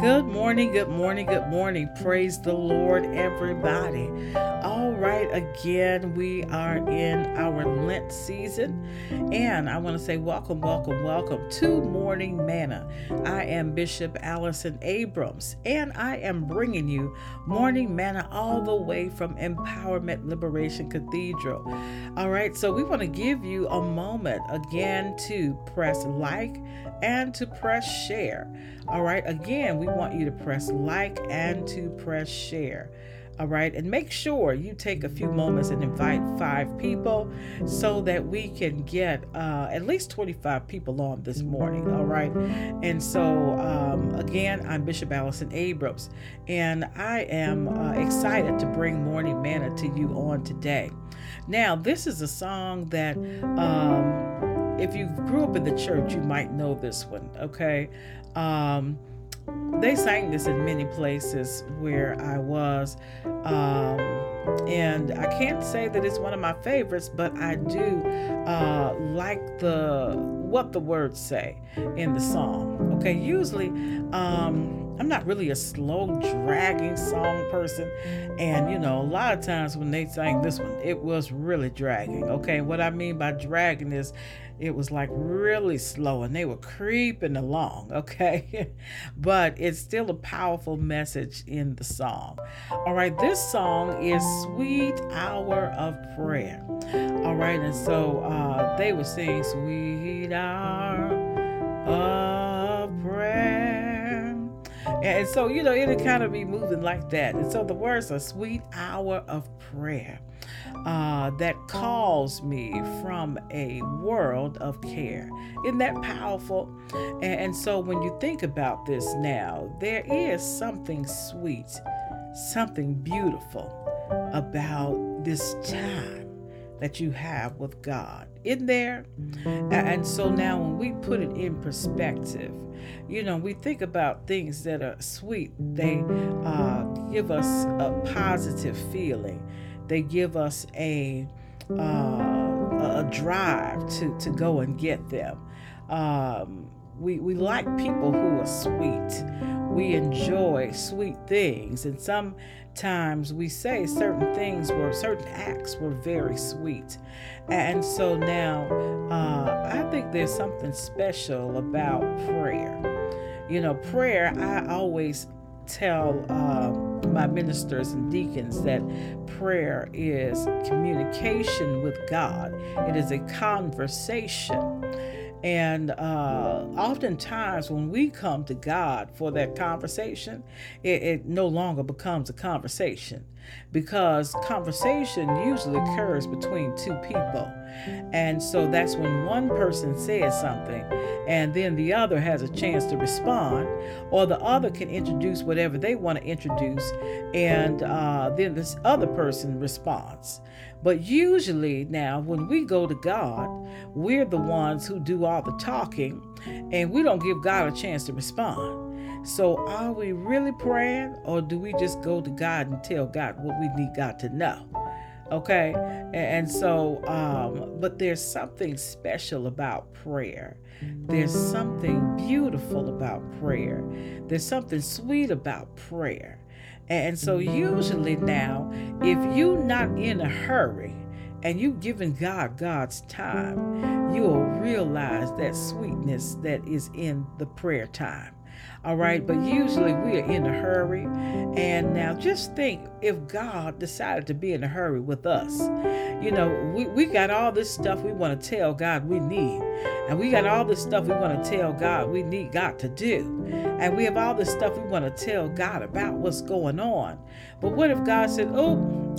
Good morning, good morning, good morning. Praise the Lord, everybody. All right, again, we are in our Lent season, and I want to say welcome, welcome, welcome to Morning Manna. I am Bishop Allison Abrams, and I am bringing you Morning Manna all the way from Empowerment Liberation Cathedral. All right, so we want to give you a moment again to press like and to press share. All right, again, we want you to press like and to press share. All right, and make sure you take a few moments and invite five people so that we can get uh, at least 25 people on this morning. All right, and so um, again, I'm Bishop Allison Abrams, and I am uh, excited to bring Morning Manna to you on today. Now, this is a song that. Um, if you grew up in the church, you might know this one, okay? Um, they sang this in many places where I was. Um, and I can't say that it's one of my favorites, but I do uh, like the what the words say in the song. Okay, usually um, I'm not really a slow dragging song person, and you know a lot of times when they sang this one, it was really dragging. Okay, what I mean by dragging is it was like really slow and they were creeping along, okay? but it's still a powerful message in the song. All right, this song is Sweet Hour of Prayer. All right, and so uh, they were saying Sweet Hour of Prayer. And so, you know, it'll kind of be moving like that. And so the words are Sweet Hour of Prayer uh, that calls me from a world of care. Isn't that powerful? And, so when you think about this now, there is something sweet, something beautiful about this time that you have with God. In there. And so now when we put it in perspective, you know, we think about things that are sweet, they uh, give us a positive feeling they give us a uh, a drive to to go and get them. Um, we we like people who are sweet. We enjoy sweet things, and sometimes we say certain things were certain acts were very sweet. And so now, uh, I think there's something special about prayer. You know, prayer. I always tell uh, my ministers and deacons that prayer is communication with God, it is a conversation. And uh, oftentimes, when we come to God for that conversation, it, it, no longer becomes a conversation because conversation usually occurs between two people. And so that's when one person says something and then the other has a chance to respond, or the other can introduce whatever they want to introduce, and uh, then this other person responds. But usually, now, when we go to God, we're the ones who do all the talking, and we don't give God a chance to respond. So, are we really praying, or do we just go to God and tell God what we need God to know? Okay, and so, um, but there's something special about prayer. There's something beautiful about prayer. There's something sweet about prayer. And so, usually now, if you're not in a hurry and you giving God God's time, you'll realize that sweetness that is in the prayer time. All right, but usually we are in a hurry. And now just think if God decided to be in a hurry with us. You know, we, we got all this stuff we want to tell God we need. And we got all this stuff we want to tell God we need God to do. And we have all this stuff we want to tell God about what's going on. But what if God said, oh,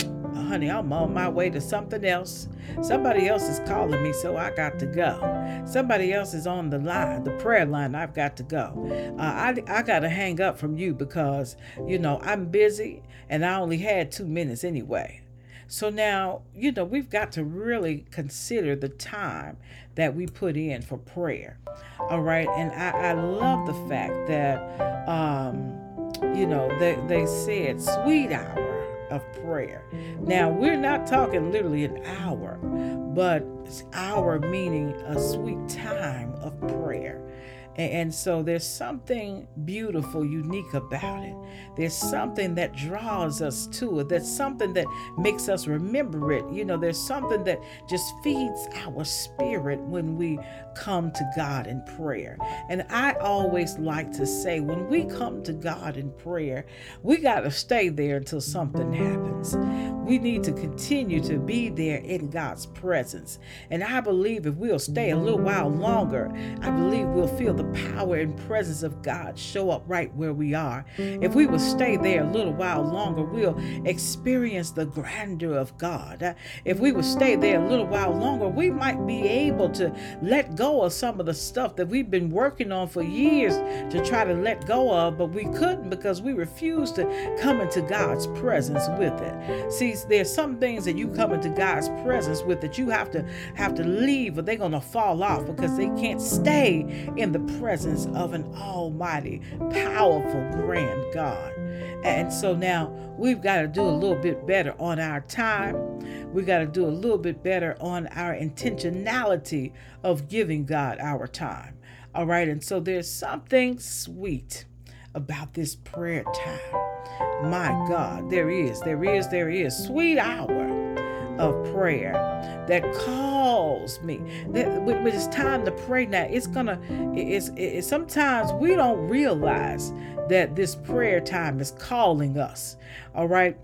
honey, I'm on my way to something else. Somebody else is calling me, so I got to go. Somebody else is on the line, the prayer line. I've got to go. Uh, I, I got to hang up from you because, you know, I'm busy and I only had two minutes anyway. So now, you know, we've got to really consider the time that we put in for prayer. All right. And I, I love the fact that, um, you know, they, they said sweet hour of prayer. Now, we're not talking literally an hour, but hour meaning a sweet time of prayer. And so there's something beautiful, unique about it. There's something that draws us to it. There's something that makes us remember it. You know, there's something that just feeds our spirit when we come to God in prayer. And I always like to say, when we come to God in prayer, we got to stay there until something happens. We need to continue to be there in God's presence. And I believe if we'll stay a little while longer, I believe we'll feel the power and presence of God show up right where we are. If we will stay there a little while longer, we'll experience the grandeur of God. If we will stay there a little while longer, we might be able to let go of some of the stuff that we've been working on for years to try to let go of, but we couldn't because we refused to come into God's presence with it. See, there's some things that you come into God's presence with that you have to have to leave or they're gonna fall off because they can't stay in the presence of an almighty, powerful, grand God. And so now we've got to do a little bit better on our time. We got to do a little bit better on our intentionality of giving God our time. All right. And so there's something sweet about this prayer time. My God, there is, there is, there is. Sweet hour of prayer that calls me. That when it's time to pray now, it's gonna. It's, it's sometimes we don't realize that this prayer time is calling us. All right.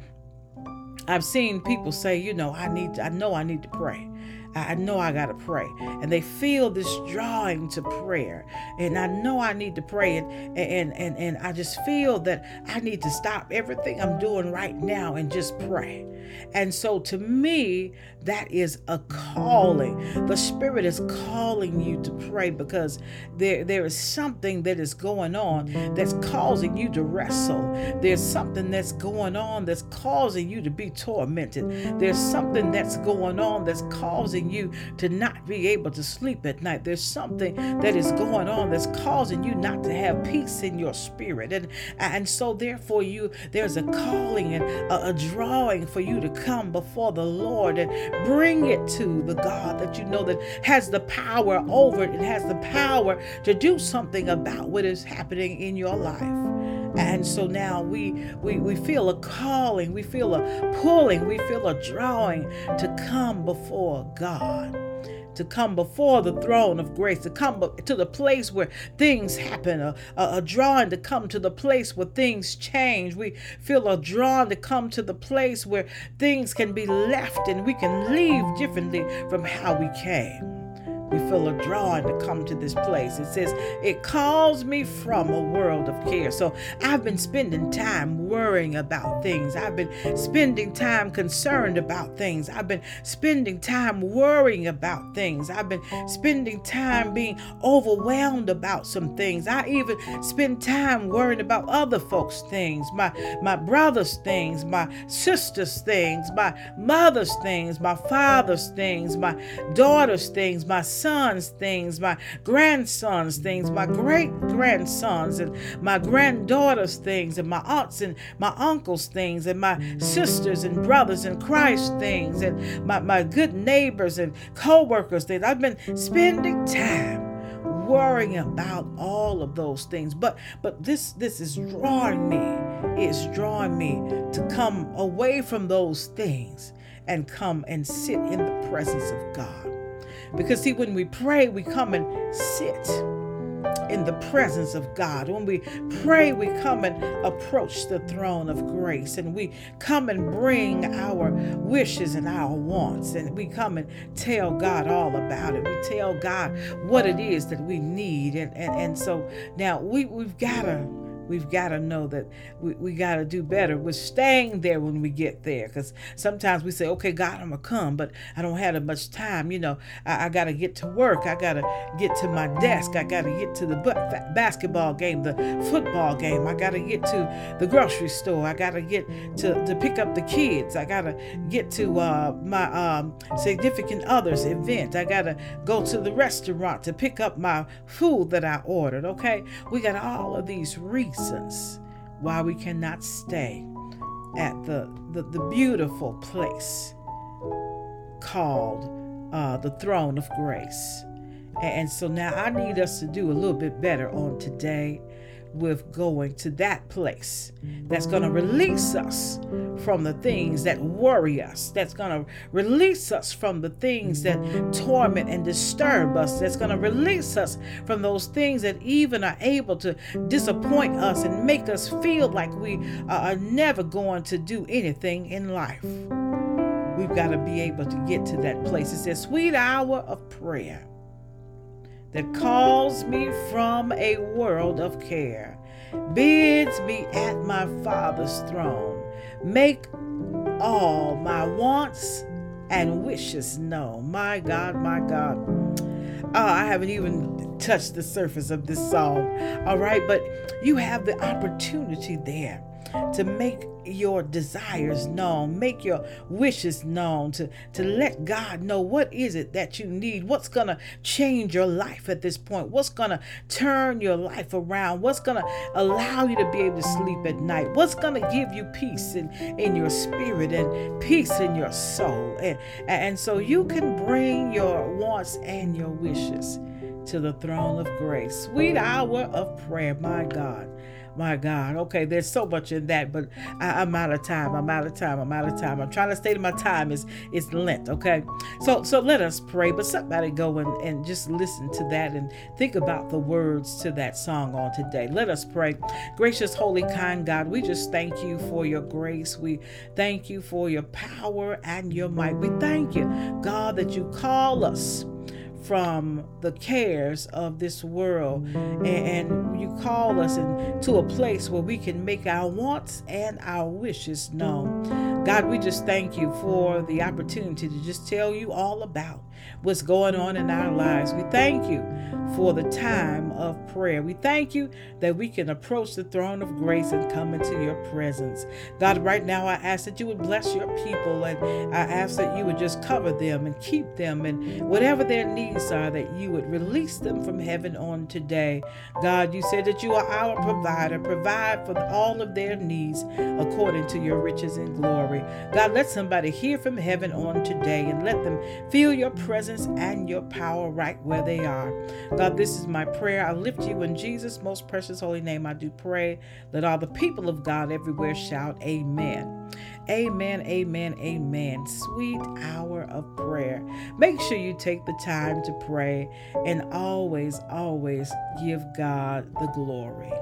I've seen people say, you know, I need, I know I need to pray. I know I got to pray. And they feel this drawing to prayer. And I know I need to pray. And, and, and, and I just feel that I need to stop everything I'm doing right now and just pray. And so to me, that is a calling. The Spirit is calling you to pray because there, there is something that is going on that's causing you to wrestle. There's something that's going on that's causing you to be tormented. There's something that's going on that's causing you to not be able to sleep at night. There's something that is going on that's causing you not to have peace in your spirit. And, and so therefore you there's a calling and a, a drawing for you to come before the Lord and bring it to the God that you know that has the power over it and has the power to do something about what is happening in your life. And so now we, we we feel a calling, we feel a pulling, we feel a drawing to come before God to come before the throne of grace, to come to the place where things happen, a, a, a drawing to come to the place where things change. We feel a drawing to come to the place where things can be left and we can leave differently from how we came. We feel a drawing to come to this place. It says, It calls me from a world of care. So I've been spending time worrying about things. I've been spending time concerned about things. I've been spending time worrying about things. I've been spending time being overwhelmed about some things. I even spend time worrying about other folks' things, my, my brother's things, my sister's things, my mother's things, my father's things, my daughter's things, my son's things, my grandson's things, my great grandsons, and my granddaughter's things, and my aunts and my uncles' things, and my sisters and brothers in Christ things, and my, my good neighbors and co workers things. I've been spending time worrying about all of those things but but this this is drawing me it's drawing me to come away from those things and come and sit in the presence of God because, see, when we pray, we come and sit in the presence of God. When we pray, we come and approach the throne of grace and we come and bring our wishes and our wants and we come and tell God all about it. We tell God what it is that we need. And, and, and so now we, we've got to we've got to know that we, we got to do better with staying there when we get there. Because sometimes we say okay god i'm gonna come but i don't have much time you know. I, I got to get to work. I got to get to my desk. I got to get to the basketball game the football game. I got to get to the grocery store. I got to get to, to pick up the kids. I got to get to uh, my um, significant other's event. I got to go to the restaurant to pick up my food that i ordered. Okay? We got all of these reasons why we cannot stay at the, the, the beautiful place called uh, the throne of grace. And so now I need us to do a little bit better on today with going to that place that's going to release us from the things that worry us, that's going to release us from the things that torment and disturb us, that's going to release us from those things that even are able to disappoint us and make us feel like we are never going to do anything in life. We've got to be able to get to that place. It's a sweet hour of prayer that calls me from a world of care, bids me at my Father's throne, make all my wants and wishes known. My God, my God. Oh, I haven't even touched the surface of this song. All right, but you have the opportunity there to make your desires known, make your wishes known, to, to let God know what is it that you need, what's to change your life at this point, what's to turn your life around, what's to allow you to be able to sleep at night, what's to give you peace in, in your spirit and peace in your soul. And, and so you can bring your wants and your wishes to the throne of grace. Sweet hour of prayer, my God. My God. Okay, there's so much in that, but I, am out of time. I'm out of time. I'm out of time. I'm trying to stay to my time. Is it's Lent. Okay. So so let us pray. But somebody go and, and just listen to that and think about the words to that song on today. Let us pray. Gracious, holy, kind God, we just thank you for your grace. We thank you for your power and your might. We thank you, God, that you call us from the cares of this world. And, and you call us into a place where we can make our wants and our wishes known. God, we just thank you for the opportunity to just tell you all about what's going on in our lives. We thank you for the time of prayer. We thank you that we can approach the throne of grace and come into your presence. God, right now I ask that you would bless your people and I ask that you would just cover them and keep them and whatever their needs are, that you would release them from heaven on today. God, you said that you are our provider. Provide for all of their needs according to your riches and glory. God, let somebody hear from heaven on today and let them feel your presence and your power right where they are. This is my prayer. I lift you in Jesus' most precious holy name. I do pray. Let all the people of God everywhere shout, Amen. Amen, amen, amen. Sweet hour of prayer. Make sure you take the time to pray and always, always give God the glory.